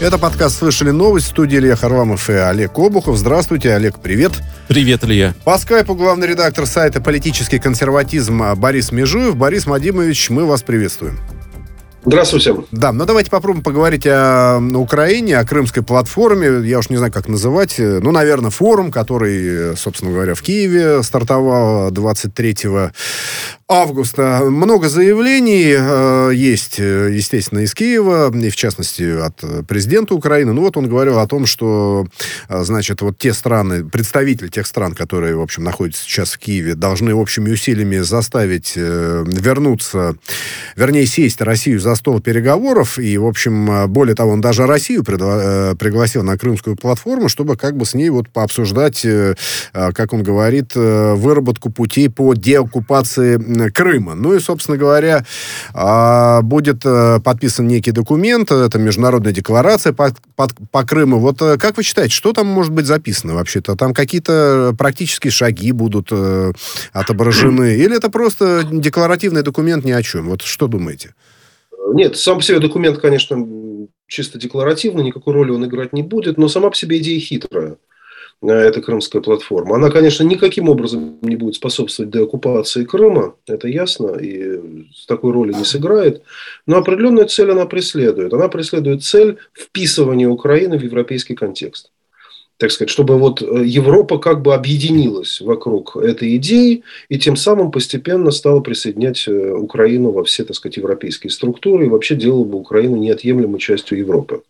Это подкаст «Слышали новость» в студии Илья Харламов и Олег Обухов. Здравствуйте, Олег, привет. Привет, Илья. По скайпу главный редактор сайта «Политический консерватизм» Борис Межуев. Борис Мадимович, мы вас приветствуем. Здравствуйте. Да, ну давайте попробуем поговорить о Украине, о крымской платформе. Я уж не знаю, как называть. Ну, наверное, форум, который, собственно говоря, в Киеве стартовал 23 августа. Много заявлений э, есть, естественно, из Киева, и в частности от президента Украины. Ну вот он говорил о том, что, э, значит, вот те страны, представители тех стран, которые, в общем, находятся сейчас в Киеве, должны общими усилиями заставить э, вернуться, вернее, сесть Россию за стол переговоров. И, в общем, более того, он даже Россию э, пригласил на крымскую платформу, чтобы как бы с ней вот пообсуждать, э, э как он говорит, э, выработку путей по деоккупации Крыма. Ну и, собственно говоря, а, будет э, подписан некий документ, это международная декларация по, по, по Крыму. Вот э, как вы считаете, что там может быть записано вообще-то? Там какие-то практические шаги будут э, отображены? Или это просто декларативный документ ни о чем? Вот что думаете? Нет, сам по себе документ, конечно, чисто декларативный, никакой роли он играть не будет, но сама по себе идея хитрая. Э, эта крымская платформа. Она, конечно, никаким образом не будет способствовать деоккупации Крыма, это ясно, и такой роли не сыграет. Но определенную цель она преследует. Она преследует цель вписывания Украины в европейский контекст. Так сказать, чтобы вот э, Европа как бы объединилась вокруг этой идеи и тем самым постепенно стала присоединять э, Украину во все, так сказать, европейские структуры и вообще делала бы Украину неотъемлемой частью Европы.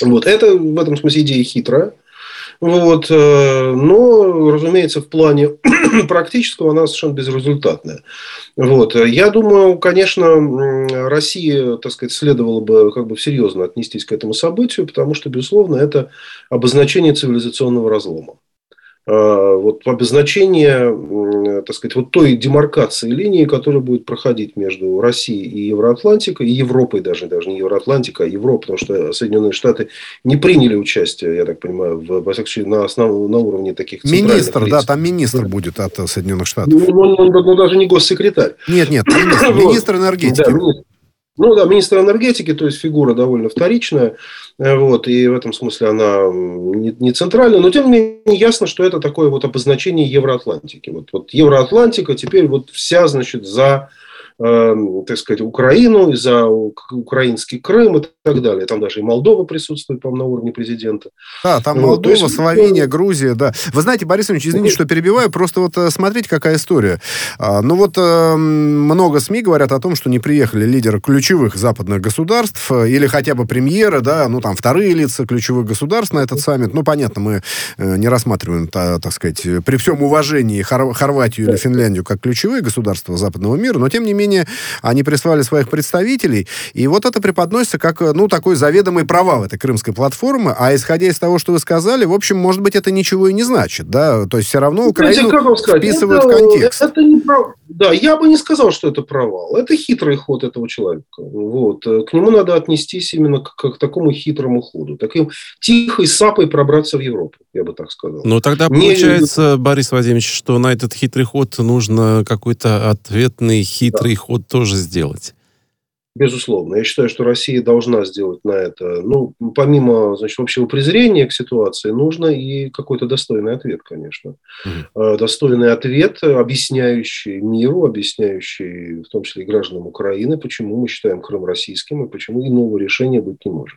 Вот. Это в этом смысле идея хитрая. Вот. Э, но, разумеется, в плане практического она совершенно безрезультатная. Вот. Я думаю, конечно, России, так сказать, следовало бы как бы серьезно отнестись к этому событию, потому что, безусловно, это обозначение цивилизационного разлома. А, вот обозначение, так сказать, вот той демаркации линии, которая будет проходить между Россией и Евроатлантикой, и Европой даже, даже не Евроатлантика, а Европа, потому что Соединенные Штаты не приняли участие, я так понимаю, в, во всяком случае, на, основ, на уровне таких Министр, лиц. да, там министр да. будет от Соединенных Штатов. Ну, он, он, он, он даже не госсекретарь. Нет, нет, министр, министр энергетики. Да, министр. Ну да, министр энергетики, то есть фигура довольно вторичная, э, вот, и в этом смысле она не, не центральная, но тем не менее ясно, что это такое вот обозначение Евроатлантики. Вот, вот Евроатлантика теперь вот вся, значит, за так сказать, Украину, и за украинский Крым и так далее. Там даже и Молдова присутствует, по-моему, на уровне президента. Да, там вот, Молдова, есть... Словения, Грузия, да. Вы знаете, Борис Ильич, извините, что перебиваю, просто вот э, смотрите, какая история. А, ну вот э, много СМИ говорят о том, что не приехали лидеры ключевых западных государств э, или хотя бы премьеры, да, ну там вторые лица ключевых государств на этот саммит. Ну, понятно, мы не рассматриваем, так сказать, при всем уважении Хорватию или Финляндию как ключевые государства западного мира, но тем не менее менее, они прислали своих представителей, и вот это преподносится как, ну, такой заведомый провал этой крымской платформы, а исходя из того, что вы сказали, в общем, может быть, это ничего и не значит, да, то есть все равно ну, Украину вписывают это, в контекст. Это не прав... Да, я бы не сказал, что это провал. Это хитрый ход этого человека. Вот. К нему надо отнестись именно к, к такому хитрому ходу, таким тихой сапой пробраться в Европу, я бы так сказал. Ну, тогда не... получается, Борис Владимирович, что на этот хитрый ход нужно какой-то ответный хитрый ход тоже сделать. Безусловно. Я считаю, что Россия должна сделать на это. Ну, помимо значит, общего презрения к ситуации, нужно и какой-то достойный ответ, конечно. Угу. Достойный ответ, объясняющий миру, объясняющий в том числе и гражданам Украины, почему мы считаем Крым российским и почему иного решения быть не может.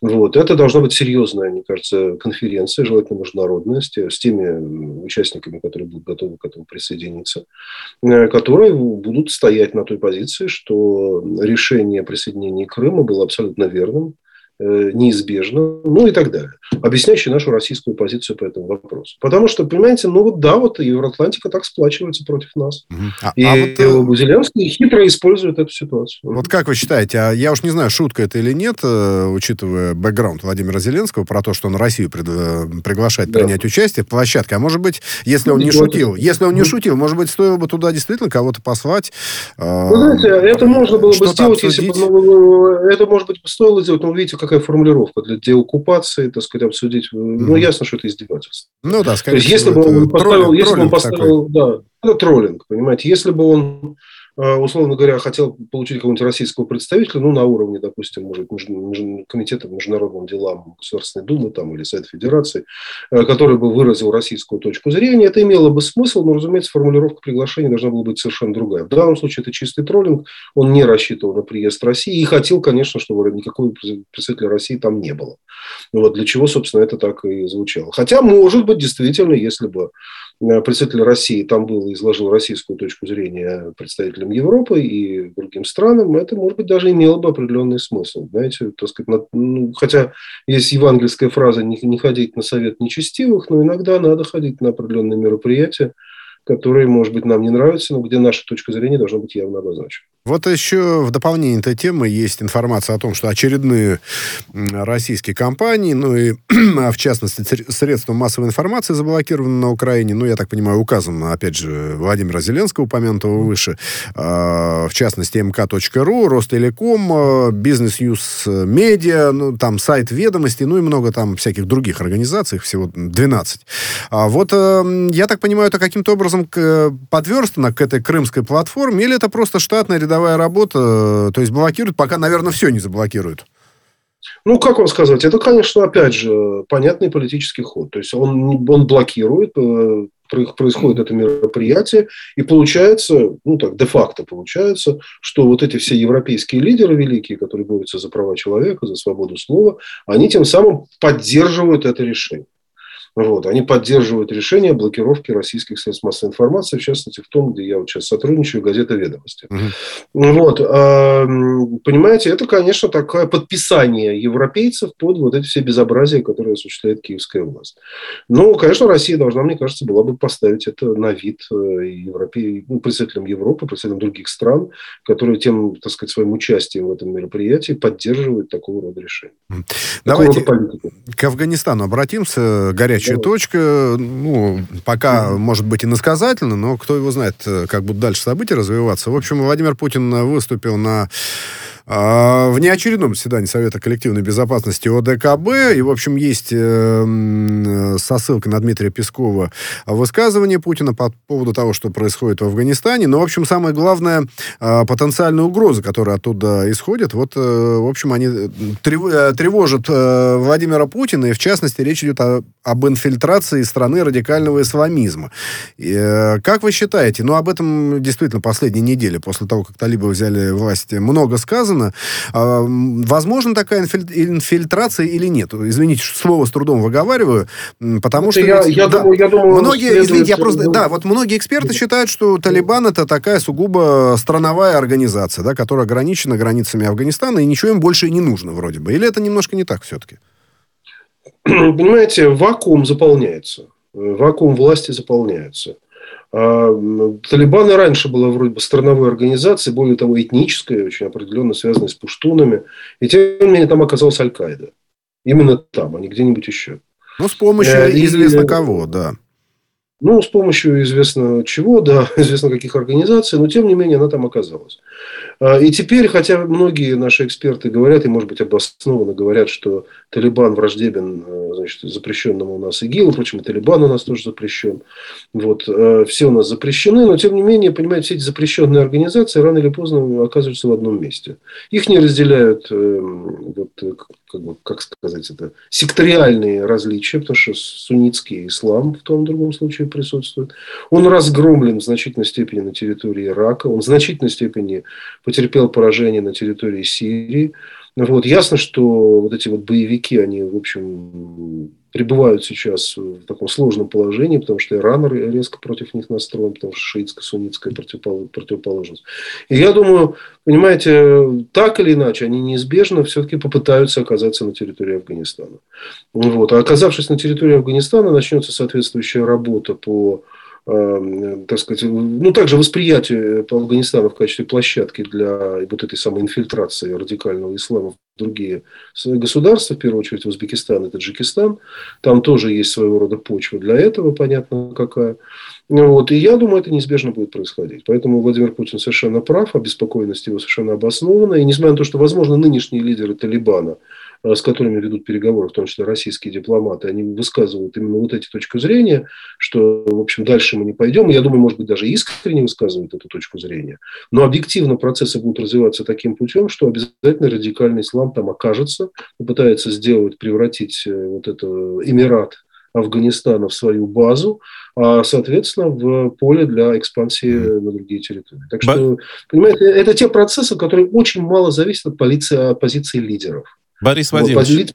Вот. Это должна быть серьезная, мне кажется, конференция, желательно международная, с, с теми участниками, которые будут готовы к этому присоединиться, э, которые будут стоять на той позиции, что решение о присоединении Крыма было абсолютно верным, неизбежно, ну и так далее, объясняющий нашу российскую позицию по этому вопросу. Потому что, понимаете, ну вот да, вот Евроатлантика так сплачивается против нас. А, и а вот, э, Зеленский хитро использует эту ситуацию. Вот как вы считаете, а я уж не знаю, шутка это или нет, э, учитывая бэкграунд Владимира Зеленского про то, что он Россию пред, приглашает да. принять участие в площадке, а может быть, если он не шутил, если он не шутил, может быть, стоило бы туда действительно кого-то послать? Вы знаете, это можно было бы сделать, обсудить. если бы, ну, это, может быть, стоило сделать, но видите, какая формулировка для деоккупации, так сказать, обсудить. Mm-hmm. Ну, ясно, что это издевательство. Ну да, скорее То есть, если бы он поставил, троллинг, если бы он поставил, да, это троллинг, понимаете, если бы он условно говоря, хотел получить какого-нибудь российского представителя, ну, на уровне, допустим, может, комитета по международным делам Государственной Думы там, или Совет Федерации, э, который бы выразил российскую точку зрения, это имело бы смысл, но, разумеется, формулировка приглашения должна была быть совершенно другая. В данном случае это чистый троллинг, он не рассчитывал на приезд России и хотел, конечно, чтобы никакого представителя России там не было. Вот для чего, собственно, это так и звучало. Хотя, может быть, действительно, если бы Э, представитель России там был и изложил российскую точку зрения представителям Европы и другим странам, это, может быть, даже имело бы определенный смысл. Знаете, так сказать, на, ну, хотя есть евангельская фраза не, «не ходить на совет нечестивых», но иногда надо ходить на определенные мероприятия, которые, может быть, нам не нравятся, но где наша точка зрения должна быть явно обозначена. Вот еще в дополнение этой темы есть информация о том, что очередные российские компании, ну и в частности средства массовой информации заблокированы на Украине, ну, я так понимаю, указано, опять же, Владимира Зеленского, упомянутого выше, а, в частности, МК.ру, Ростелеком, Бизнес Ньюс Медиа, ну, там сайт ведомости, ну и много там всяких других организаций, всего 12. А вот, э, я так понимаю, это каким-то образом подверстано к этой крымской платформе, или это просто штатная рядовая передовая работа, то есть блокируют, пока, наверное, все не заблокируют. Ну, как вам сказать, это, конечно, опять же, понятный политический ход. То есть он, он блокирует, э, происходит это мероприятие, и получается, ну так, де-факто получается, что вот эти все европейские лидеры великие, которые борются за права человека, за свободу слова, они тем самым поддерживают это решение. Вот. Они поддерживают решение блокировки российских средств массовой информации, в частности, в том, где я вот сейчас сотрудничаю, газета «Ведомости». Угу. Вот. Понимаете, это, конечно, такое подписание европейцев под вот эти все безобразия, которые осуществляет киевская власть. Ну, конечно, Россия должна, мне кажется, была бы поставить это на вид э, европе... ну, представителям Европы, представителям других стран, которые тем, так сказать, своим участием в этом мероприятии поддерживают такого рода решения. Давайте к Афганистану обратимся. Горячий горячая точка. Ну, пока, может быть, и насказательно, но кто его знает, э, как будут дальше события развиваться. В общем, Владимир Путин выступил на в неочередном заседании Совета коллективной безопасности ОДКБ, и, в общем, есть э, со ссылкой на Дмитрия Пескова высказывание Путина по поводу того, что происходит в Афганистане. Но, в общем, самое главное, а, потенциальная угроза, которая оттуда исходит, вот, э, в общем, они э, тревожат Владимира Путина, и, в частности, речь идет о, об инфильтрации страны радикального исламизма. Как вы считаете, ну, об этом действительно последние недели, после того, как талибы взяли власть, много сказано, сказано. А, возможно такая инфильтрация или нет? Извините, слово с трудом выговариваю, потому это что... Я, ведь, я, да, думаю, я думаю, многие, извините, я просто... Да, вот многие эксперты считают, что Талибан это такая сугубо страновая организация, да, которая ограничена границами Афганистана, и ничего им больше и не нужно вроде бы. Или это немножко не так все-таки? Понимаете, вакуум заполняется. Вакуум власти заполняется. А, Талибан и раньше была вроде бы страновой организацией, более того, этнической, очень определенно связанной с пуштунами. И тем не менее там оказалась Аль-Каида. Именно там, а не где-нибудь еще. Ну, с помощью э, известно и, кого, да. Ну, с помощью известно чего, да, известно каких организаций, но тем не менее она там оказалась. А, и теперь, хотя многие наши эксперты говорят, и, может быть, обоснованно говорят, что Талибан враждебен э, значит, запрещенному у нас ИГИЛу, впрочем, и Талибан у нас тоже запрещен. Вот, э, все у нас запрещены, но, тем не менее, понимаете, все эти запрещенные организации рано или поздно оказываются в одном месте. Их не разделяют, эм, вот, как, бы, как сказать это, секториальные различия, потому что суннитский ислам в том другом случае присутствует. Он разгромлен в значительной степени на территории Ирака, он в значительной степени потерпел поражение на территории Сирии. Вот. Ясно, что вот эти вот боевики, они, в общем, пребывают сейчас в таком сложном положении, потому что Иран резко против них настроен, потому что шиитско-суннитская противоположность. И я думаю, понимаете, так или иначе, они неизбежно все-таки попытаются оказаться на территории Афганистана. Вот. А оказавшись на территории Афганистана, начнется соответствующая работа по так сказать, ну, также восприятие Афганистана в качестве площадки для вот этой самой инфильтрации радикального ислама другие государства, в первую очередь Узбекистан и Таджикистан. Там тоже есть своего рода почва для этого, понятно какая. Вот. И я думаю, это неизбежно будет происходить. Поэтому Владимир Путин совершенно прав, обеспокоенность его совершенно обоснована. И несмотря на то, что, возможно, нынешние лидеры Талибана – с которыми ведут переговоры, в том числе российские дипломаты, они высказывают именно вот эти точки зрения, что, в общем, дальше мы не пойдем. Я думаю, может быть, даже искренне высказывают эту точку зрения. Но объективно процессы будут развиваться таким путем, что обязательно радикальный ислам там окажется, попытается сделать, превратить э, вот это Эмират Афганистана в свою базу, а, соответственно, в поле для экспансии на другие территории. Так что, понимаете, это те процессы, которые очень мало зависят от, полиции, от позиции лидеров. Борис Владимирович,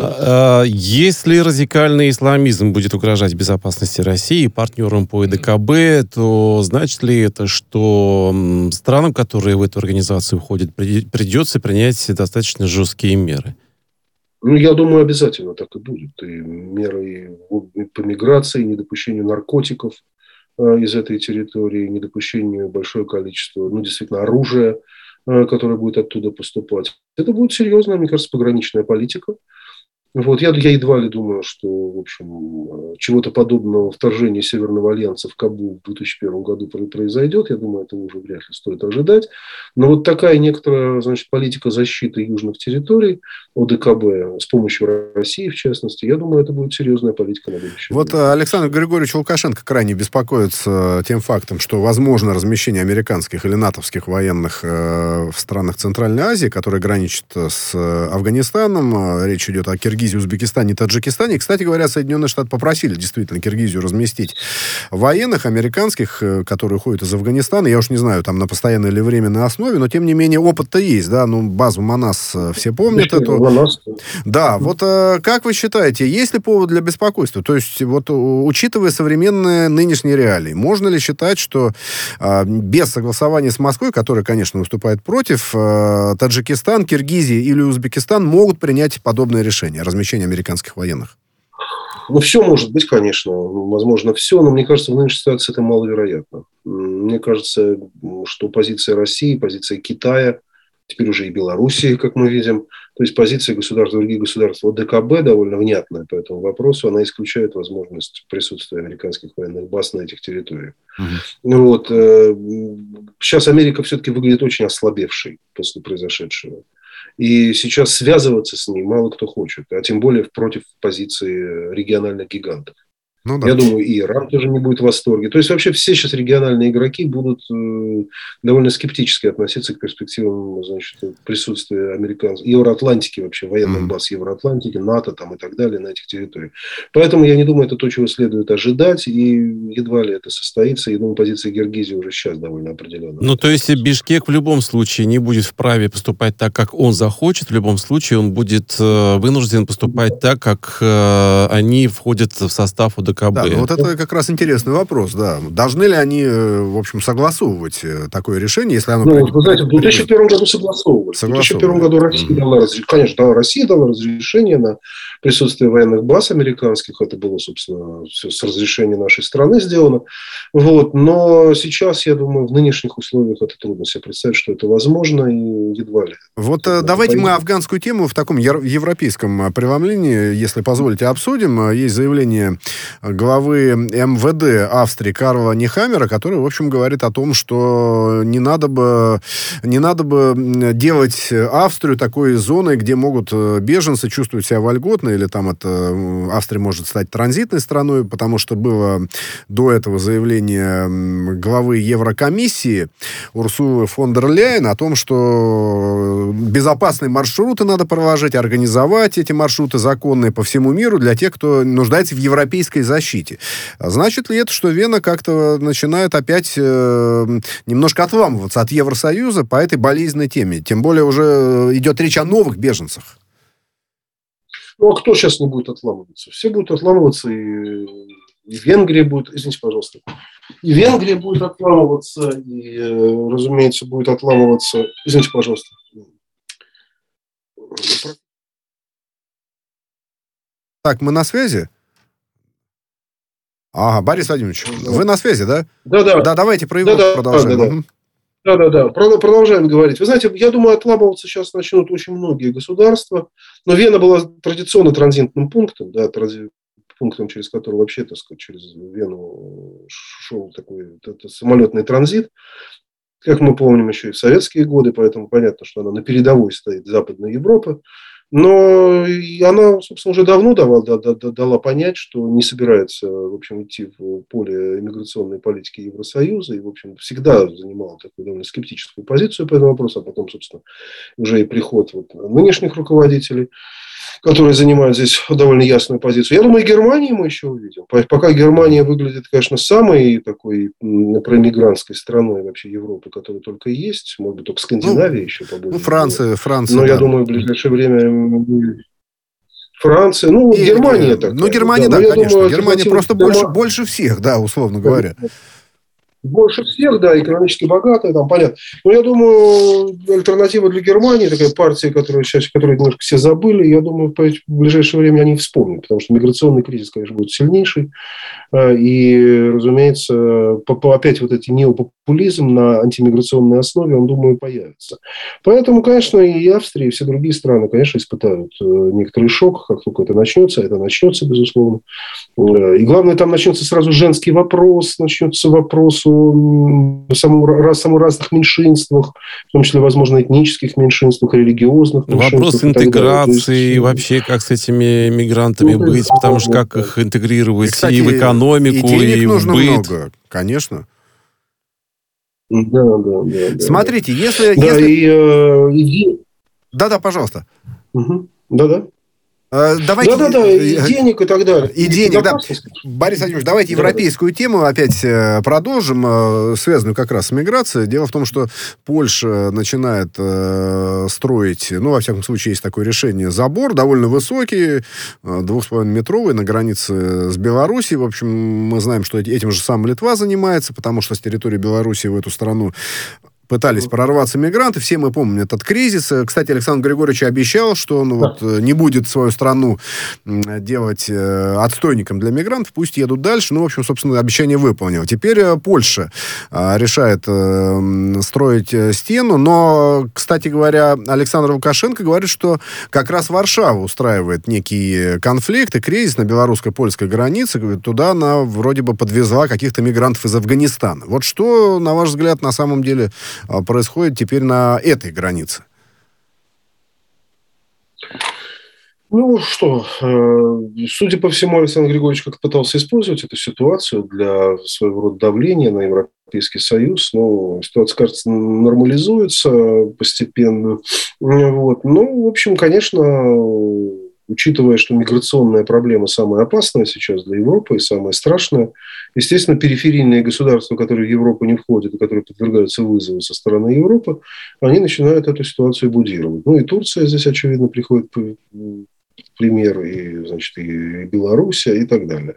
а, если радикальный исламизм будет угрожать безопасности России партнерам по ЭДКБ, то значит ли это, что странам, которые в эту организацию входят, придется принять достаточно жесткие меры? Ну, я думаю, обязательно так и будет. И меры по миграции, недопущению наркотиков а, из этой территории, недопущению большого количества, ну, действительно, оружия, Э, которая будет оттуда поступать. Это будет серьезная, мне кажется, пограничная политика. Вот, я, я едва ли думаю, что, в общем, чего-то подобного вторжения Северного Альянса в Кабул в 2001 году произойдет. Я думаю, этого уже вряд ли стоит ожидать. Но вот такая некоторая, значит, политика защиты южных территорий ОДКБ с помощью России, в частности, я думаю, это будет серьезная политика на будущее. Вот э, Александр Григорьевич Лукашенко крайне беспокоится тем фактом, что возможно размещение американских или натовских военных э, в странах Центральной Азии, которые граничат с Афганистаном. Речь идет о Киргизии Киргизии, Узбекистане, Таджикистане. И, кстати говоря, Соединенные Штаты попросили действительно Киргизию разместить военных американских, э, которые уходят из Афганистана. Я уж не знаю, там на постоянной или временной основе, но тем не менее опыт-то есть, да, ну базу Манас э, все помнят эту. Манас. Да, вот э, как вы считаете, есть ли повод для беспокойства? То есть вот учитывая современные нынешние реалии, можно ли считать, что без согласования с Москвой, которая, конечно, выступает против, Таджикистан, Киргизия или Узбекистан могут принять подобное решение? Размещения американских военных? Ну, все может быть, конечно. Возможно, все, но мне кажется, в нынешней ситуации это маловероятно. Мне кажется, что позиция России, позиция Китая, теперь уже и Белоруссии, как мы видим, то есть позиция государств, других государств ОДКБ довольно внятная по этому вопросу. Она исключает возможность присутствия американских военных баз на этих территориях. Uh-huh. Вот. Э, сейчас Америка все-таки выглядит очень ослабевшей после произошедшего. И сейчас связываться с ней мало кто хочет, а тем более против позиции региональных гигантов. Ну, да. Я думаю, и Иран тоже не будет в восторге. То есть вообще все сейчас региональные игроки будут э, довольно скептически относиться к перспективам значит, присутствия американцев, Евроатлантики вообще, военных mm. баз Евроатлантики, НАТО там и так далее на этих территориях. Поэтому я не думаю, это то, чего следует ожидать, и едва ли это состоится. Я думаю, позиция Гергизии уже сейчас довольно определенная. Ну, то есть Бишкек в любом случае не будет вправе поступать так, как он захочет. В любом случае он будет э, вынужден поступать так, как э, они входят в состав УДКБ ДКБ. Да, ну вот это как раз интересный вопрос, да. Должны ли они, э, в общем, согласовывать э, такое решение, если оно... Ну, вы знаете, в 2001 году согласовывали. В 2001 году Россия mm-hmm. дала разрешение. Конечно, да, Россия дала разрешение на присутствие военных баз американских. Это было, собственно, все с разрешения нашей страны сделано. Вот. Но сейчас, я думаю, в нынешних условиях это трудно себе представить, что это возможно и едва ли. Вот это давайте пойдет. мы афганскую тему в таком европейском преломлении, если позволите, обсудим. Есть заявление главы МВД Австрии Карла Нехамера, который, в общем, говорит о том, что не надо бы, не надо бы делать Австрию такой зоной, где могут э, беженцы чувствовать себя вольготно, или там это Австрия может стать транзитной страной, потому что было до этого заявление главы Еврокомиссии Урсулы фон дер Ляйен о том, что безопасные маршруты надо проложить, организовать эти маршруты законные по всему миру для тех, кто нуждается в европейской защите. А значит ли это, что Вена как-то начинает опять э, немножко отламываться от Евросоюза по этой болезненной теме? Тем более уже идет речь о новых беженцах. Ну, а кто сейчас не будет отламываться? Все будут отламываться, и, и Венгрия будет, извините, пожалуйста, и Венгрия будет отламываться, и, э, разумеется, будет отламываться, извините, пожалуйста, так, мы на связи? Ага, Борис Владимирович, вы на связи, да? Да, да. Да, давайте про его да, продолжаем. Да, да, да. Да, да, да. Продолжаем говорить. Вы знаете, я думаю, отламываться сейчас начнут очень многие государства. Но Вена была традиционно транзитным пунктом, да, пунктом, через который вообще, так сказать, через Вену шел такой это, самолетный транзит. Как мы помним еще и в советские годы, поэтому понятно, что она на передовой стоит Западной Европы. Но она, собственно, уже давно давала, дала понять, что не собирается, в общем, идти в поле иммиграционной политики Евросоюза. И, в общем, всегда занимала такую довольно скептическую позицию по этому вопросу, а потом, собственно, уже и приход вот нынешних руководителей которые занимают здесь довольно ясную позицию. Я думаю, и Германии мы еще увидим. Пока Германия выглядит, конечно, самой такой проиммигрантской страной вообще Европы, которая только есть, может быть, только Скандинавия ну, еще побольше. Ну, Франция, Франция. Но да. я думаю, в ближайшее время Франция, ну, и, Германия так. Ну, Германия, да, да конечно. Думаю, Германия просто больше, больше всех, да, условно говоря больше всех, да, экономически богатая, там понятно. Но я думаю, альтернатива для Германии, такая партия, которую сейчас, которую немножко все забыли, я думаю, в ближайшее время они вспомнят, потому что миграционный кризис, конечно, будет сильнейший. А, и, разумеется, опять вот эти неопопулизм на антимиграционной основе, он, думаю, появится. Поэтому, конечно, и Австрия, и все другие страны, конечно, испытают э, некоторый шок, как только это начнется. Это начнется, безусловно. Э, и главное, там начнется сразу женский вопрос, начнется вопрос о самому, самому разных меньшинствах, в том числе, возможно, этнических меньшинствах, религиозных меньшинствах. Вопрос интеграции, есть, вообще, как с этими мигрантами ну, быть, потому что как их интегрировать и, кстати, и в экономику, и, денег и нужно в быт. много, конечно. Да, да, да. Смотрите, если... Да, если... и, э. Да-да, пожалуйста. Угу. Да-да. Э, давайте... Да-да-да, и э, денег и так далее. И, и денег, да. Борис Владимирович, давайте да, европейскую да. тему опять э, продолжим, связанную как раз с миграцией. Дело в том, что Польша начинает строить, ну, во всяком случае, есть такое решение, забор довольно высокий, двух с половиной метровый, на границе с Белоруссией. В общем, мы знаем, что этим же самым Литва занимается, потому что с территории Белоруссии в эту страну пытались прорваться мигранты. Все мы помним этот кризис. Кстати, Александр Григорьевич обещал, что он да. вот э, не будет свою страну делать э, отстойником для мигрантов, пусть едут дальше. Ну, в общем, собственно, обещание выполнил. Теперь э, Польша решает строить стену, но, кстати говоря, Александр Лукашенко говорит, что как раз Варшава устраивает некий конфликт и кризис на белорусско-польской границе. Туда она вроде бы подвезла каких-то мигрантов из Афганистана. Вот что, на ваш взгляд, на самом деле происходит теперь на этой границе? Ну что, э, судя по всему, Александр Григорьевич как пытался использовать эту ситуацию для своего рода давления на Европейский Союз. Но ситуация, кажется, нормализуется постепенно. Вот. Ну, в общем, конечно, учитывая, что миграционная проблема самая опасная сейчас для Европы и самая страшная, естественно, периферийные государства, которые в Европу не входят и которые подвергаются вызову со стороны Европы, они начинают эту ситуацию будировать. Ну и Турция здесь, очевидно, приходит пример, и, значит, и Белоруссия и так далее.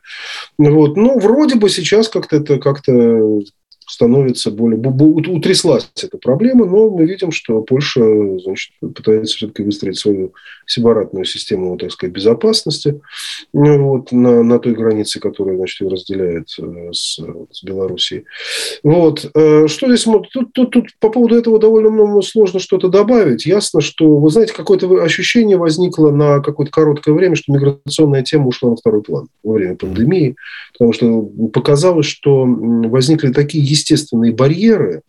Вот. Ну, вроде бы сейчас как-то это как-то становится более... Утряслась эта проблема, но мы видим, что Польша значит, пытается все-таки выстроить свою сепаратную систему, так сказать, безопасности вот, на, на той границе, которая значит, ее разделяет э, с, с Белоруссией. Вот. Э, что здесь... Тут, тут, тут по поводу этого довольно сложно что-то добавить. Ясно, что, вы знаете, какое-то ощущение возникло на какое-то короткое время, что миграционная тема ушла на второй план во время пандемии, потому что показалось, что возникли такие естественные барьеры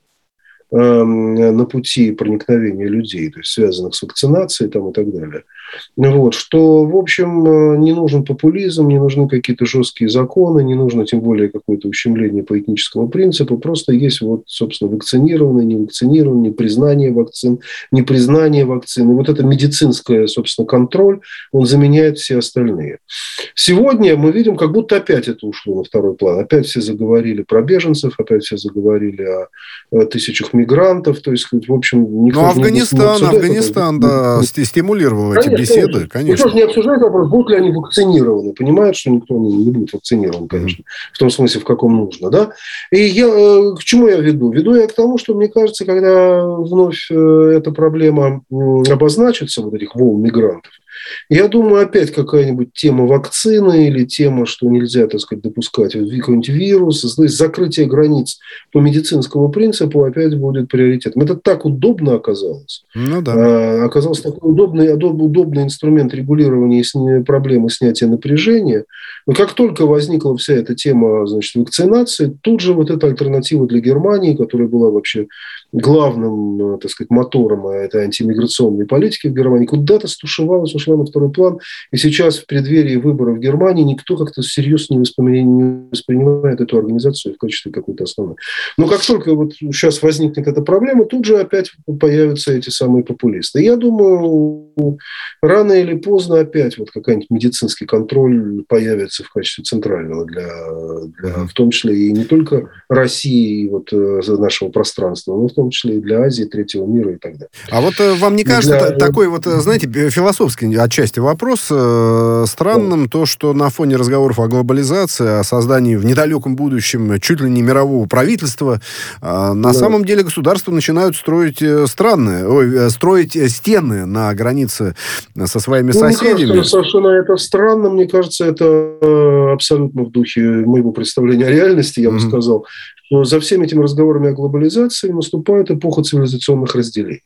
эм, на пути проникновения людей, то есть связанных с вакцинацией там, и так далее – вот, что, в общем, э, не нужен популизм, не нужны какие-то жесткие законы, не нужно тем более какое-то ущемление по этническому принципу. Просто есть, вот, собственно, вакцинированные, не вакцинированные, непризнание вакцин, непризнание вакцин. И вот это медицинское, собственно, контроль, он заменяет все остальные. Сегодня мы видим, как будто опять это ушло на второй план. Опять все заговорили про беженцев, опять все заговорили о, о тысячах мигрантов. То есть, в общем, никто Ну, Афганистан, Афганистан, да, стимулировал эти беседы, конечно. Никто же не обсуждает вопрос, будут ли они вакцинированы. Понимают, что никто не будет вакцинирован, конечно. Mm-hmm. В том смысле, в каком нужно. Да? И я, э, к чему я веду? Веду я к тому, что, мне кажется, когда вновь э, эта проблема обозначится, вот этих волн мигрантов, Я думаю, опять какая-нибудь тема вакцины или тема, что нельзя, так сказать, допускать какой-нибудь вирус, то есть закрытие границ по медицинскому принципу опять будет приоритетом. Это так удобно оказалось. Ну да. А, оказался такой удобный, удобный инструмент регулирования проблемы снятия напряжения. Но как только возникла вся эта тема значит, вакцинации, тут же вот эта альтернатива для Германии, которая была вообще главным, э, так сказать, мотором этой антимиграционной политики в Германии, куда-то стушевалась, ушла на второй план. И сейчас в преддверии выборов в Германии никто как-то всерьез не, не воспринимает эту организацию в качестве какой-то основной. Но как только вот сейчас возникнет эта проблема, тут же опять появятся эти самые популисты. Я думаю, рано или поздно опять вот какой-нибудь медицинский контроль появится в качестве центрального для, для в том числе и не только России, и вот э, нашего пространства, но в том числе и для Азии, третьего мира и так далее. А вот э, вам не кажется для... такой вот, э, знаете, философский отчасти вопрос э, странным да. то, что на фоне разговоров о глобализации, о создании в недалеком будущем чуть ли не мирового правительства, на да. самом деле государства начинают строить странные, ой, строить стены на границе со своими ну, соседями. Мне кажется, совершенно это странно, мне кажется, это абсолютно в духе моего представления о реальности, я mm-hmm. бы сказал. Но за всеми этими разговорами о глобализации наступает эпоха цивилизационных разделений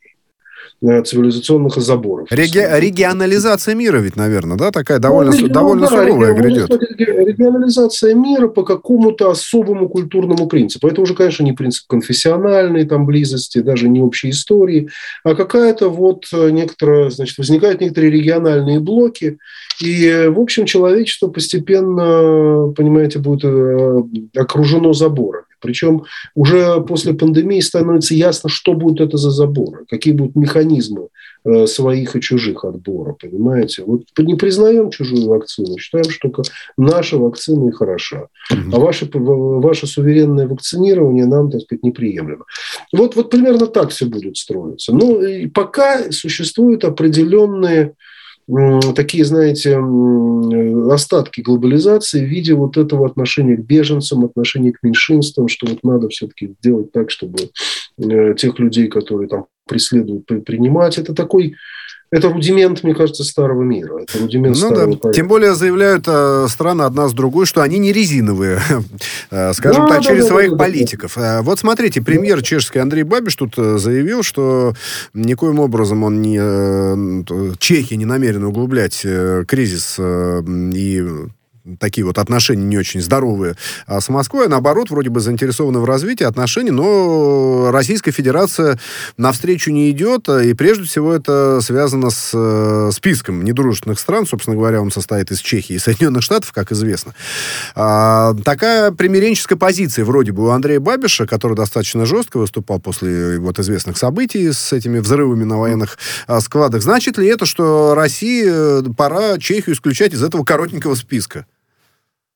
э, цивилизационных заборов. Реги... Регионализация мира ведь, наверное, да, такая довольно, ну, довольно да, суровая грядет. Регионализация мира по какому-то особому культурному принципу. Это уже, конечно, не принцип конфессиональной там близости, даже не общей истории, а какая-то вот э, некоторая, значит, возникают некоторые региональные блоки, и, в общем, человечество постепенно, понимаете, будет э, окружено заборами. Причем уже после пандемии становится ясно, что будет это за заборы, какие будут механизмы э, своих и чужих отбора, понимаете? Вот не признаем чужую вакцину, считаем, что наша вакцина и хороша, а ваше, ваше суверенное вакцинирование нам, так сказать, неприемлемо. Вот, вот примерно так все будет строиться. Но ну, пока существуют определенные такие, знаете, остатки глобализации в виде вот этого отношения к беженцам, отношения к меньшинствам, что вот надо все-таки сделать так, чтобы э, тех людей, которые там преследуют, принимать. Это такой это рудимент, мне кажется, старого мира. Это рудимент ну, старого да. Тем более заявляют э, страны одна с другой, что они не резиновые, э, скажем да, так, да, через да, своих да, политиков. Да. Э, вот смотрите, премьер да. чешский Андрей Бабиш тут э, заявил, что никоим образом он не... Чехия не намерена углублять кризис и такие вот отношения не очень здоровые а с Москвой, а наоборот, вроде бы заинтересованы в развитии отношений, но Российская Федерация навстречу не идет, а, и прежде всего это связано с э, списком недружественных стран, собственно говоря, он состоит из Чехии и Соединенных Штатов, как известно. А, такая примиренческая позиция вроде бы у Андрея Бабиша, который достаточно жестко выступал после вот известных событий с этими взрывами на военных складах. Значит ли это, что России э, пора Чехию исключать из этого коротенького списка?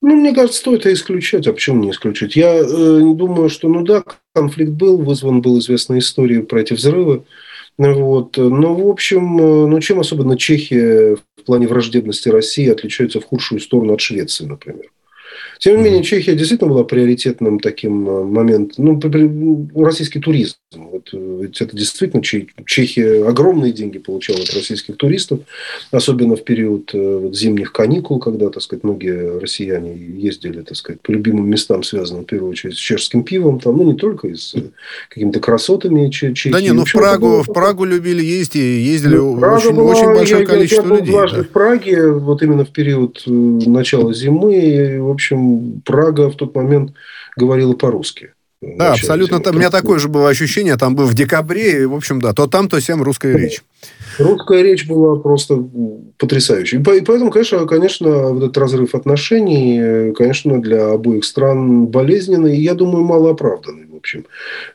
Ну, мне кажется, стоит это исключать. А почему не исключить? Я э, думаю, что, ну да, конфликт был, вызван был известной историей про эти взрывы. Вот. Но, в общем, э, ну, чем особенно Чехия в плане враждебности России отличается в худшую сторону от Швеции, например? Тем не менее, Чехия действительно была приоритетным таким э, моментом. Ну, российский туризм. Вот, э, ведь это действительно Чехия огромные деньги получала от российских туристов, особенно в период э, вот, зимних каникул, когда, так сказать, многие россияне ездили, так сказать, по любимым местам, связанным, в первую очередь, с чешским пивом, там, ну, не только с какими-то красотами Чехии. Да не, ну, в Прагу, в Прагу любили ездить, ездили ну, очень, была, очень большое я, количество я, я людей. Я да. в Праге, вот именно в период начала зимы, и, в общем, Прага в тот момент говорила по-русски. Да, абсолютно. Там, у меня такое же было ощущение, там был в декабре, и, в общем, да, то там, то всем русская речь. Русская речь была просто потрясающей. И поэтому, конечно, конечно, вот этот разрыв отношений, конечно, для обоих стран болезненный, и, я думаю, малооправданный, в общем.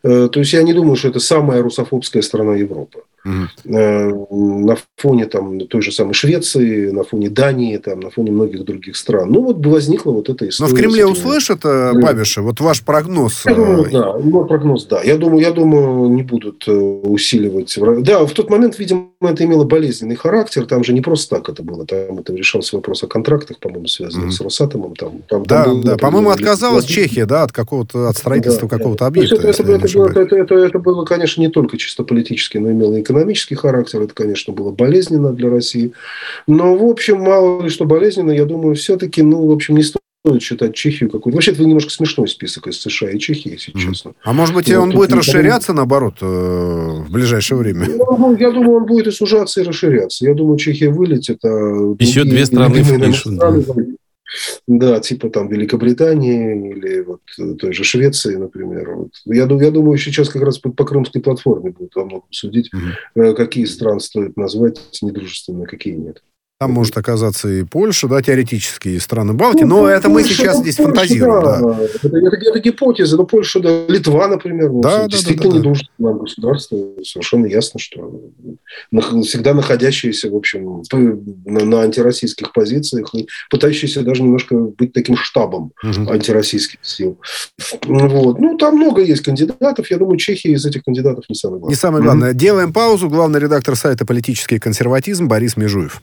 Э, то есть, я не думаю, что это самая русофобская страна Европы. Угу. На фоне там, той же самой Швеции, на фоне Дании, там, на фоне многих других стран. Ну, вот возникла вот эта история. Но в Кремле услышат, э, Бабиша, вот ваш прогноз? Я думаю, э, да. Мой прогноз, да. Я думаю, я думаю, не будут усиливать. Да, в тот момент, видимо, это имело болезненный характер. Там же не просто так это было. Там это решался вопрос о контрактах, по-моему, связанных mm с Росатомом. Там, там, да, там был, да. По-моему, отказалась Чехия, да, от какого-то от строительства да, какого-то да. объекта. Это, это, это, было, это, это, это было, конечно, не только чисто политически, но имело и экономический характер, это, конечно, было болезненно для России. Но, в общем, мало ли что болезненно, я думаю, все-таки, ну, в общем, не стоит читать Чехию какую-то. Вообще, это немножко смешной список из США и Чехии, если честно. А может быть, вот, он будет расширяться, наоборот, э, в ближайшее время? Ну, ну, я думаю, он будет и сужаться, и расширяться. Я думаю, Чехия вылетит. А Еще две страны, страны да да, типа там Великобритании или вот э, той же Швеции, например. Вот. Я, я думаю, сейчас как раз по, по крымской платформе будут во многом судить, mm-hmm. какие страны стоит назвать недружественными, а какие нет. Там может оказаться и Польша, да, теоретически, и страны Балтии, ну, но Польша, это мы сейчас ну, здесь Польша, фантазируем. Да. да. Это, это, это гипотеза, но Польша, да, Литва, например, да, да, действительно да, да, не да. нужно нам государство, совершенно ясно, что всегда находящиеся, в общем, на, на антироссийских позициях и пытающиеся даже немножко быть таким штабом угу. антироссийских сил. Вот. Ну, там много есть кандидатов, я думаю, Чехия из этих кандидатов не самое главное. Не самое главное. Угу. Делаем паузу. Главный редактор сайта «Политический консерватизм» Борис Межуев.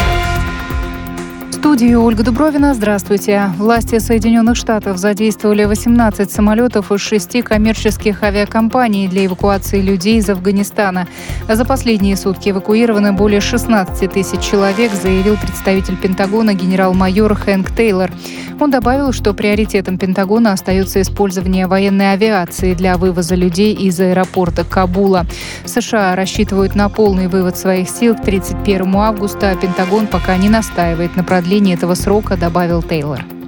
студии Ольга Дубровина. Здравствуйте. Власти Соединенных Штатов задействовали 18 самолетов из шести коммерческих авиакомпаний для эвакуации людей из Афганистана. За последние сутки эвакуированы более 16 тысяч человек, заявил представитель Пентагона генерал-майор Хэнк Тейлор. Он добавил, что приоритетом Пентагона остается использование военной авиации для вывоза людей из аэропорта Кабула. США рассчитывают на полный вывод своих сил к 31 августа, а Пентагон пока не настаивает на продлении продление этого срока добавил Тейлор.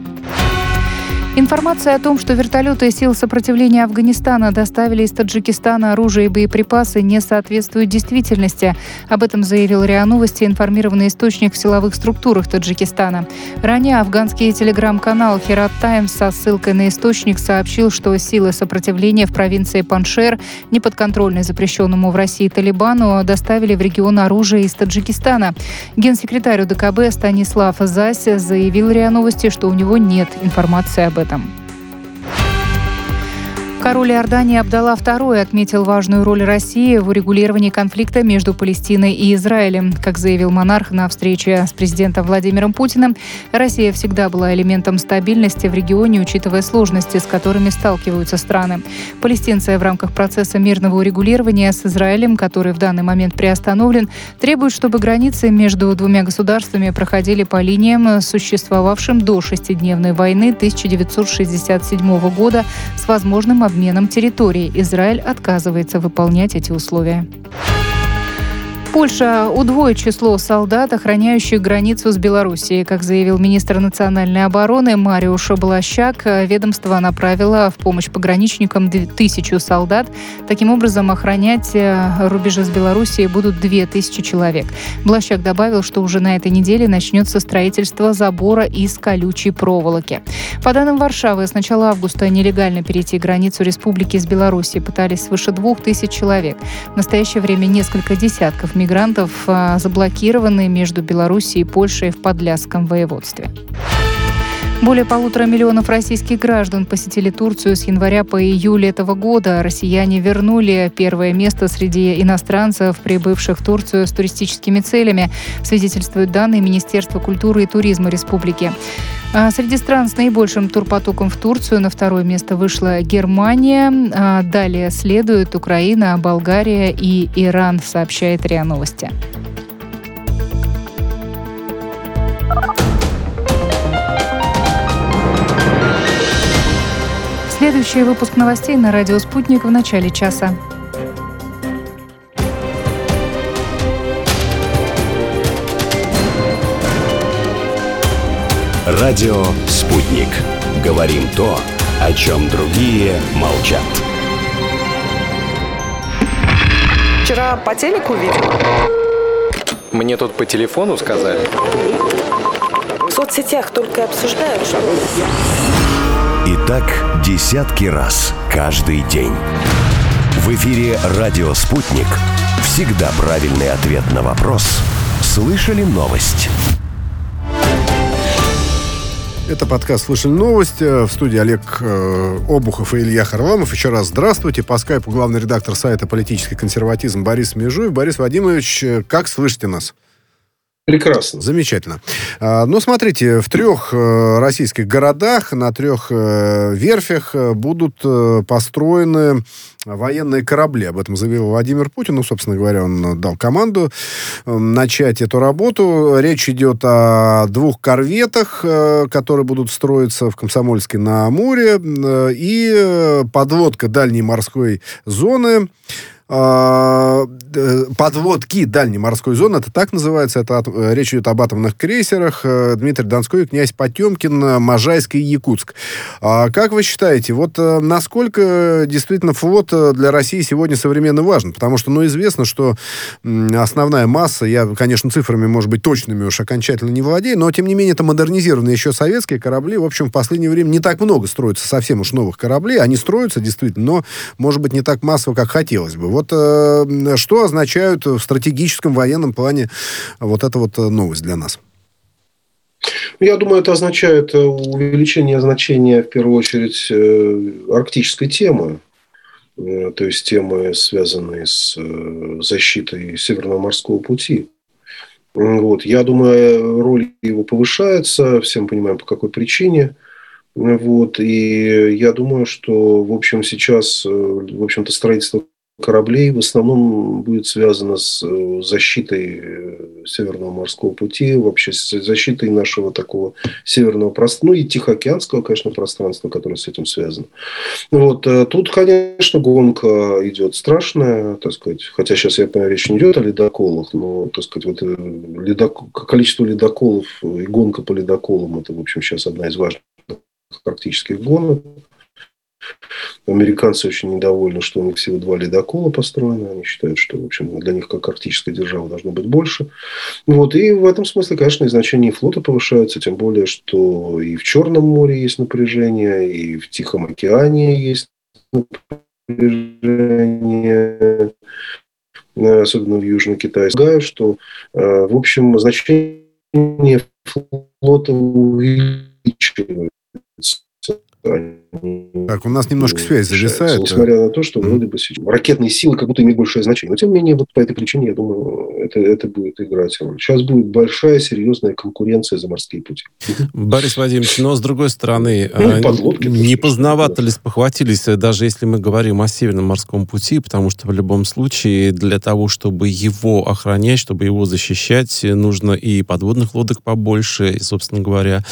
Информация о том, что вертолеты сил сопротивления Афганистана доставили из Таджикистана оружие и боеприпасы, не соответствует действительности. Об этом заявил РИА Новости информированный источник в силовых структурах Таджикистана. Ранее афганский телеграм-канал Херат Таймс со ссылкой на источник сообщил, что силы сопротивления в провинции Паншер, неподконтрольной запрещенному в России Талибану, доставили в регион оружие из Таджикистана. Генсекретарь УДКБ Станислав Зась заявил РИА Новости, что у него нет информации об этом этом. Король Иордании Абдалла II отметил важную роль России в урегулировании конфликта между Палестиной и Израилем. Как заявил монарх на встрече с президентом Владимиром Путиным, Россия всегда была элементом стабильности в регионе, учитывая сложности, с которыми сталкиваются страны. Палестинцы в рамках процесса мирного урегулирования с Израилем, который в данный момент приостановлен, требуют, чтобы границы между двумя государствами проходили по линиям, существовавшим до шестидневной войны 1967 года с возможным объединением обменом территорий Израиль отказывается выполнять эти условия. Польша удвоит число солдат, охраняющих границу с Белоруссией. Как заявил министр национальной обороны Мариуш Блащак, ведомство направило в помощь пограничникам тысячу солдат. Таким образом, охранять э, рубежи с Белоруссией будут две тысячи человек. Блащак добавил, что уже на этой неделе начнется строительство забора из колючей проволоки. По данным Варшавы, с начала августа нелегально перейти границу республики с Белоруссией пытались свыше двух тысяч человек. В настоящее время несколько десятков мигрантов а, заблокированы между Белоруссией и Польшей в Подляском воеводстве. Более полутора миллионов российских граждан посетили Турцию с января по июль этого года. Россияне вернули первое место среди иностранцев, прибывших в Турцию с туристическими целями, свидетельствуют данные Министерства культуры и туризма республики. А среди стран с наибольшим турпотоком в Турцию на второе место вышла Германия. А далее следуют Украина, Болгария и Иран, сообщает РИА Новости. Следующий выпуск новостей на радио «Спутник» в начале часа. Радио «Спутник». Говорим то, о чем другие молчат. Вчера по телеку видел. Мне тут по телефону сказали. В соцсетях только обсуждают, что... И так десятки раз каждый день. В эфире «Радио Спутник». Всегда правильный ответ на вопрос. Слышали новость? Это подкаст «Слышали новости». Э, в студии Олег э, Обухов и Илья Харламов. Еще раз здравствуйте. По скайпу главный редактор сайта «Политический консерватизм» Борис Межуев. Борис Вадимович, э, как слышите нас? – Прекрасно. Замечательно. А, ну, смотрите, в трех э, российских городах, на трех э, верфях э, будут построены военные корабли. Об этом заявил Владимир Путин. Ну, собственно говоря, он дал команду начать эту работу. Речь идет о двух корветах, которые будут строиться в Комсомольске на Амуре, и подводка дальней морской зоны подводки дальней морской зоны, это так называется, это от, э, речь идет об атомных крейсерах. Э, Дмитрий Донской, князь Потемкин, Можайск и Якутск. А как вы считаете, вот э, насколько действительно флот для России сегодня современно важен? Потому что, ну, известно, что основная масса, я, конечно, цифрами, может быть, точными уж окончательно не владею, но, тем не менее, это модернизированные еще советские корабли. В общем, в последнее время не так много строится совсем уж новых кораблей. Они строятся, действительно, но, может быть, не так массово, как хотелось бы. Вот э, что означают в стратегическом военном плане вот эта вот э, новость для нас? Я думаю, это означает э, увеличение значения, в первую очередь, э, арктической темы. То есть темы, связанные с защитой Северного морского пути. Вот. Я думаю, роль его повышается, всем понимаем, по какой причине. Вот. И я думаю, что, в общем, сейчас, в общем-то, строительство кораблей в основном будет связано с э, защитой э, Северного морского пути, вообще с защитой нашего такого северного пространства, ну и Тихоокеанского, конечно, пространства, которое с этим связано. Вот. Э, тут, конечно, гонка идет страшная, так сказать, хотя сейчас, я понимаю, речь не идет о ледоколах, но, так сказать, вот ледок... количество ледоколов и гонка по ледоколам, это, в общем, сейчас одна из важных практических гонок. Американцы очень недовольны, что у них всего два ледокола построены. Они считают, что, в общем, для них как арктическая держава должно быть больше. Вот. И в этом смысле, конечно, и значение флота повышается. Тем более, что и в Черном море есть напряжение, и в Тихом океане есть напряжение особенно в Южном Китае, что, э, в общем, значение флота увеличивается. Так, у нас немножко связь зависает. Несмотря на то, что вроде бы ракетные силы как будто имеют большое значение. Но, тем не менее, вот по этой причине, я думаю, это, это будет играть роль. Сейчас будет большая, серьезная конкуренция за морские пути. Борис Владимирович, но, с другой стороны, ну, а, подлодки, не поздновато ли спохватились, даже если мы говорим о Северном морском пути, потому что в любом случае для того, чтобы его охранять, чтобы его защищать, нужно и подводных лодок побольше, и, собственно говоря,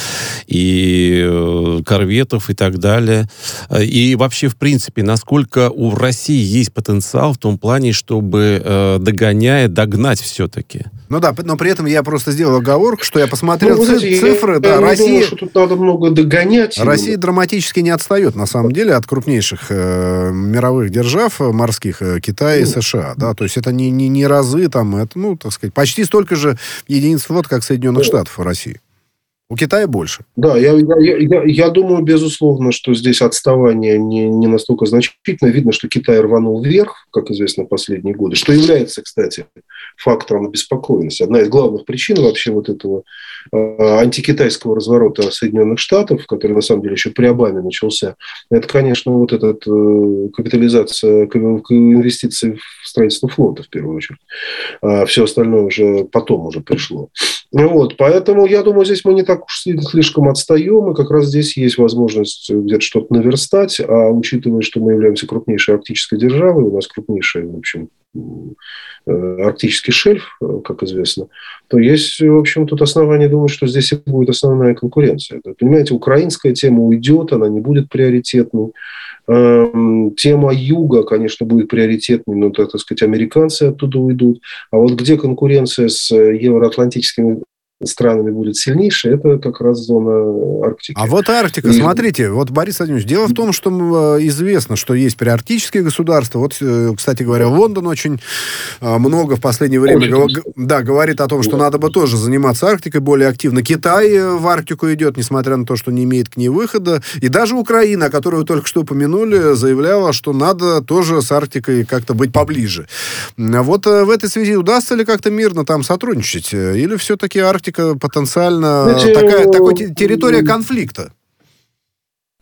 и э, корветов, и так далее. И вообще, в принципе, насколько у России есть потенциал в том плане, чтобы, э, догоняя, догнать все-таки? Ну да, но при этом я просто сделал оговорку, что я посмотрел ну, знаете, цифры. Я, да, я Россия, думаю, что тут надо много догонять. Россия драматически не отстает, на самом деле, от крупнейших э, мировых держав морских, э, Китая и ну. США. Да? То есть это не, не, не разы, там, это, ну, так сказать, почти столько же единиц флота, как Соединенных Штатов в России. У Китая больше. Да, я, я, я, я думаю, безусловно, что здесь отставание не, не настолько значительно. Видно, что Китай рванул вверх, как известно, последние годы, что является, кстати, фактором обеспокоенности. Одна из главных причин вообще вот этого антикитайского разворота Соединенных Штатов, который на самом деле еще при Обаме начался, это, конечно, вот эта э, капитализация, инвестиции в строительство флота в первую очередь. А все остальное уже потом уже пришло. Вот, поэтому я думаю, здесь мы не так уж слишком отстаем, и как раз здесь есть возможность где-то что-то наверстать, а учитывая, что мы являемся крупнейшей арктической державой, у нас крупнейший, в общем, э, арктический шельф, э, как известно, то есть, в общем, тут основание думать, что здесь и будет основная конкуренция. Понимаете, украинская тема уйдет, она не будет приоритетной. Эм, тема юга, конечно, будет приоритетной, но, так сказать, американцы оттуда уйдут. А вот где конкуренция с евроатлантическими странами будет сильнейшей, это как раз зона Арктики. А вот Арктика, и... смотрите, вот, Борис Владимирович, дело в том, что э, известно, что есть приарктические государства. Вот, э, кстати говоря, Лондон очень э, много в последнее время гов... да, говорит о том, что да. надо бы тоже заниматься Арктикой более активно. Китай в Арктику идет, несмотря на то, что не имеет к ней выхода. И даже Украина, которую только что упомянули, заявляла, что надо тоже с Арктикой как-то быть поближе. Вот в этой связи удастся ли как-то мирно там сотрудничать? Или все-таки Арктика Арктика потенциально Знаете, такая, такой территория конфликта?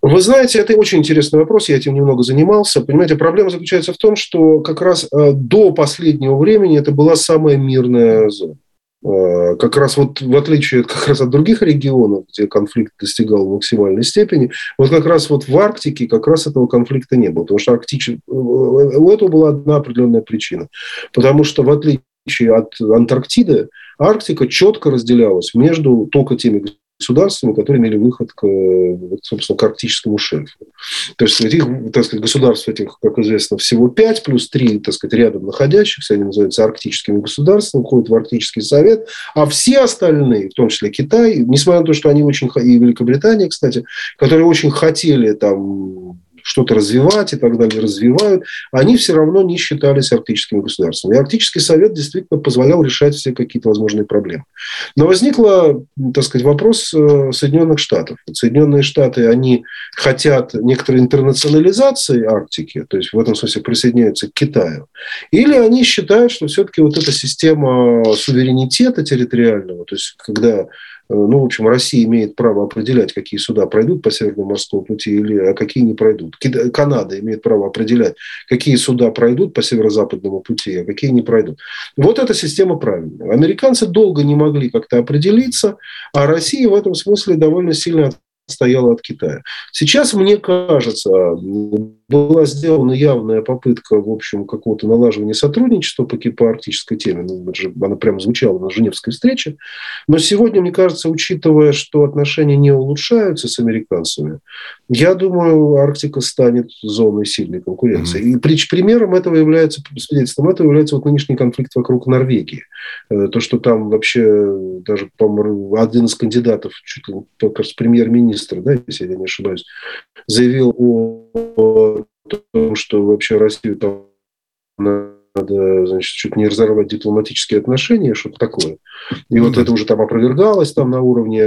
Вы знаете, это очень интересный вопрос, я этим немного занимался. Понимаете, проблема заключается в том, что как раз э, до последнего времени это была самая мирная зона. Э, как раз вот в отличие как раз от других регионов, где конфликт достигал максимальной степени, вот как раз вот в Арктике как раз этого конфликта не было. Потому что Арктич... Э, у этого была одна определенная причина. Потому что в отличие от Антарктиды, Арктика четко разделялась между только теми государствами, которые имели выход к, собственно, к арктическому шельфу. То есть этих, так сказать, государств этих, как известно, всего пять, плюс три, так сказать, рядом находящихся, они называются арктическими государствами, входят в Арктический совет, а все остальные, в том числе Китай, несмотря на то, что они очень, и Великобритания, кстати, которые очень хотели там что-то развивать и так далее, развивают, они все равно не считались арктическими государствами. И Арктический совет действительно позволял решать все какие-то возможные проблемы. Но возникла, так сказать, вопрос э, Соединенных Штатов. Соединенные Штаты, они хотят некоторой интернационализации Арктики, то есть в этом смысле присоединяются к Китаю, или они считают, что все-таки вот эта система суверенитета территориального, то есть когда ну, в общем, Россия имеет право определять, какие суда пройдут по Северному морскому пути, или, а какие не пройдут. Канада имеет право определять, какие суда пройдут по Северо-Западному пути, а какие не пройдут. Вот эта система правильная. Американцы долго не могли как-то определиться, а Россия в этом смысле довольно сильно стояла от Китая. Сейчас, мне кажется, была сделана явная попытка, в общем, какого-то налаживания сотрудничества по, по арктической теме. Ну, она прямо звучала на Женевской встрече. Но сегодня, мне кажется, учитывая, что отношения не улучшаются с американцами, я думаю, Арктика станет зоной сильной конкуренции. Mm-hmm. И примером этого является, свидетельством этого является вот нынешний конфликт вокруг Норвегии. Э, то, что там вообще даже, по один из кандидатов, чуть ли, кажется, премьер-министр, да, если я не ошибаюсь, заявил о том, что вообще Россию там надо, значит, чуть не разорвать дипломатические отношения, что-то такое. И mm-hmm. вот это уже там опровергалось там на уровне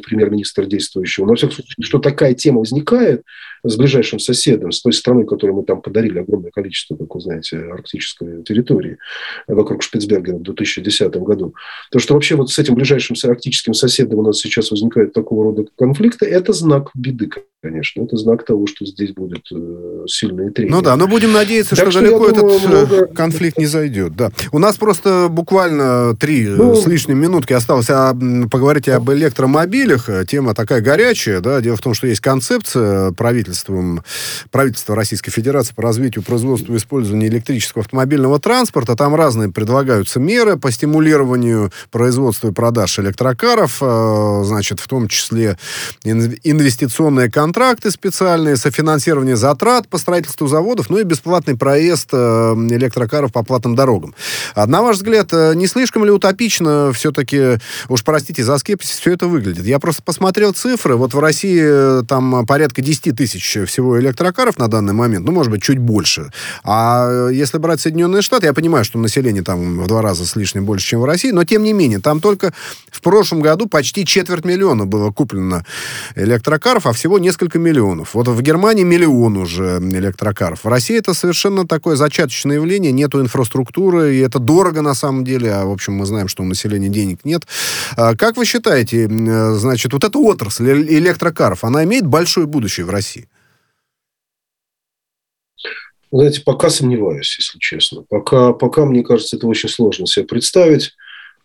премьер-министра действующего. Но, во всяком случае, что такая тема возникает, с ближайшим соседом, с той страной, которой мы там подарили огромное количество, как вы знаете, арктической территории вокруг Шпицбергена в 2010 году. То, что вообще вот с этим ближайшим арктическим соседом у нас сейчас возникает такого рода конфликты, это знак беды, конечно. Это знак того, что здесь будет э, сильные трения. Ну да, но будем надеяться, так что, что далеко думаю, этот э, много... конфликт не зайдет. Да. У нас просто буквально три ну, с лишним минутки осталось а, поговорить об электромобилях. Тема такая горячая. Да? Дело в том, что есть концепция правительства правительством, правительства Российской Федерации по развитию производства и использованию электрического автомобильного транспорта. Там разные предлагаются меры по стимулированию производства и продаж электрокаров, э, значит, в том числе инвестиционные контракты специальные, софинансирование затрат по строительству заводов, ну и бесплатный проезд э, электрокаров по платным дорогам. А на ваш взгляд, э, не слишком ли утопично все-таки, уж простите за скепсис, все это выглядит? Я просто посмотрел цифры. Вот в России там порядка 10 тысяч тысяч всего электрокаров на данный момент, ну, может быть, чуть больше. А если брать Соединенные Штаты, я понимаю, что население там в два раза с лишним больше, чем в России, но тем не менее, там только в прошлом году почти четверть миллиона было куплено электрокаров, а всего несколько миллионов. Вот в Германии миллион уже электрокаров. В России это совершенно такое зачаточное явление, нету инфраструктуры, и это дорого на самом деле, а в общем мы знаем, что у населения денег нет. А как вы считаете, значит, вот эта отрасль электрокаров, она имеет большое будущее в России? Знаете, пока сомневаюсь, если честно. Пока, пока, мне кажется, это очень сложно себе представить.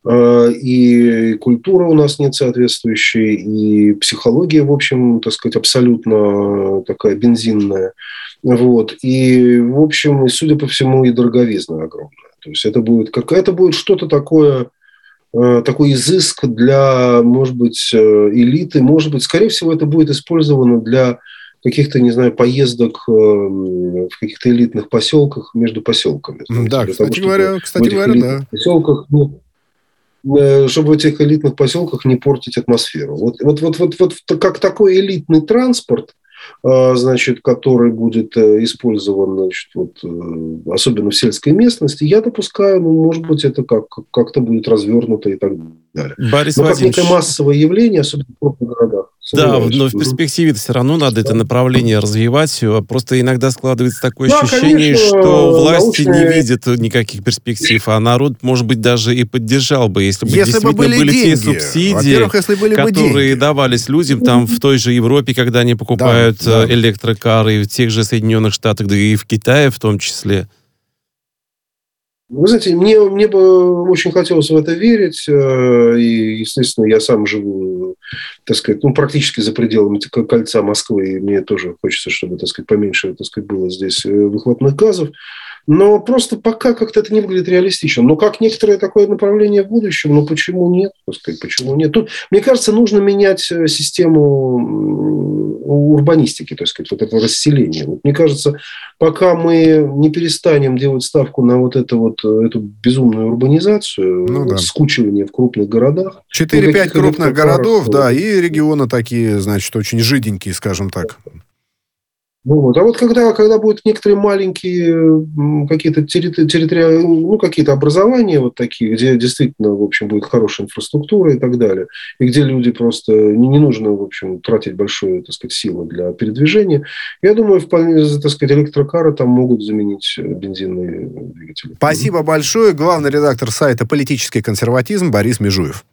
А, и культура у нас нет соответствующей, и психология, в общем, так сказать, абсолютно такая бензинная. Вот. И, в общем, и, судя по всему, и дороговизна огромная. То есть это будет, как, это будет что-то такое, а, такой изыск для, может быть, э, элиты. Может быть, скорее всего, это будет использовано для каких-то, не знаю, поездок э, в каких-то элитных поселках между поселками. Да, кстати того, говоря, кстати говоря, да. Поселках, ну, э, чтобы в этих элитных поселках не портить атмосферу. Вот, вот, вот, вот, вот как такой элитный транспорт, э, значит, который будет использован, значит, вот, особенно в сельской местности, я допускаю, ну, может быть, это как, как-то будет развернуто и так далее. далее. Борис но Владимирович... как некое массовое явление, особенно в крупных городах. Да, но в перспективе все равно надо это направление развивать. Просто иногда складывается такое да, ощущение, конечно, что власти научные... не видят никаких перспектив, а народ, может быть, даже и поддержал бы, если бы если действительно бы были, были те субсидии, если были которые деньги. давались людям там в той же Европе, когда они покупают да, да. электрокары, в тех же Соединенных Штатах, да и в Китае в том числе. Вы знаете, мне, мне бы очень хотелось в это верить. Э, и, естественно, я сам живу, так сказать, ну, практически за пределами кольца Москвы. И мне тоже хочется, чтобы, так сказать, поменьше, так сказать, было здесь э, выхлопных газов. Но просто пока как-то это не выглядит реалистично. Но как некоторое такое направление в будущем, ну почему нет? Так сказать, почему нет? Тут, мне кажется, нужно менять э, систему урбанистики, так сказать, вот этого расселения. Вот, мне кажется, пока мы не перестанем делать ставку на вот, это вот э, эту безумную урбанизацию, ну, да. скучивание в крупных городах. 4-5 крупных городов, да, и регионы такие, значит, очень жиденькие, скажем так. Вот. А вот когда, когда будут некоторые маленькие какие-то территориальные, ну, какие-то образования вот такие, где действительно, в общем, будет хорошая инфраструктура и так далее, и где люди просто не, не нужно, в общем, тратить большую, так сказать, силу для передвижения, я думаю, вполне, так сказать, электрокары там могут заменить бензинные двигатели. Спасибо большое. Главный редактор сайта «Политический консерватизм» Борис Межуев.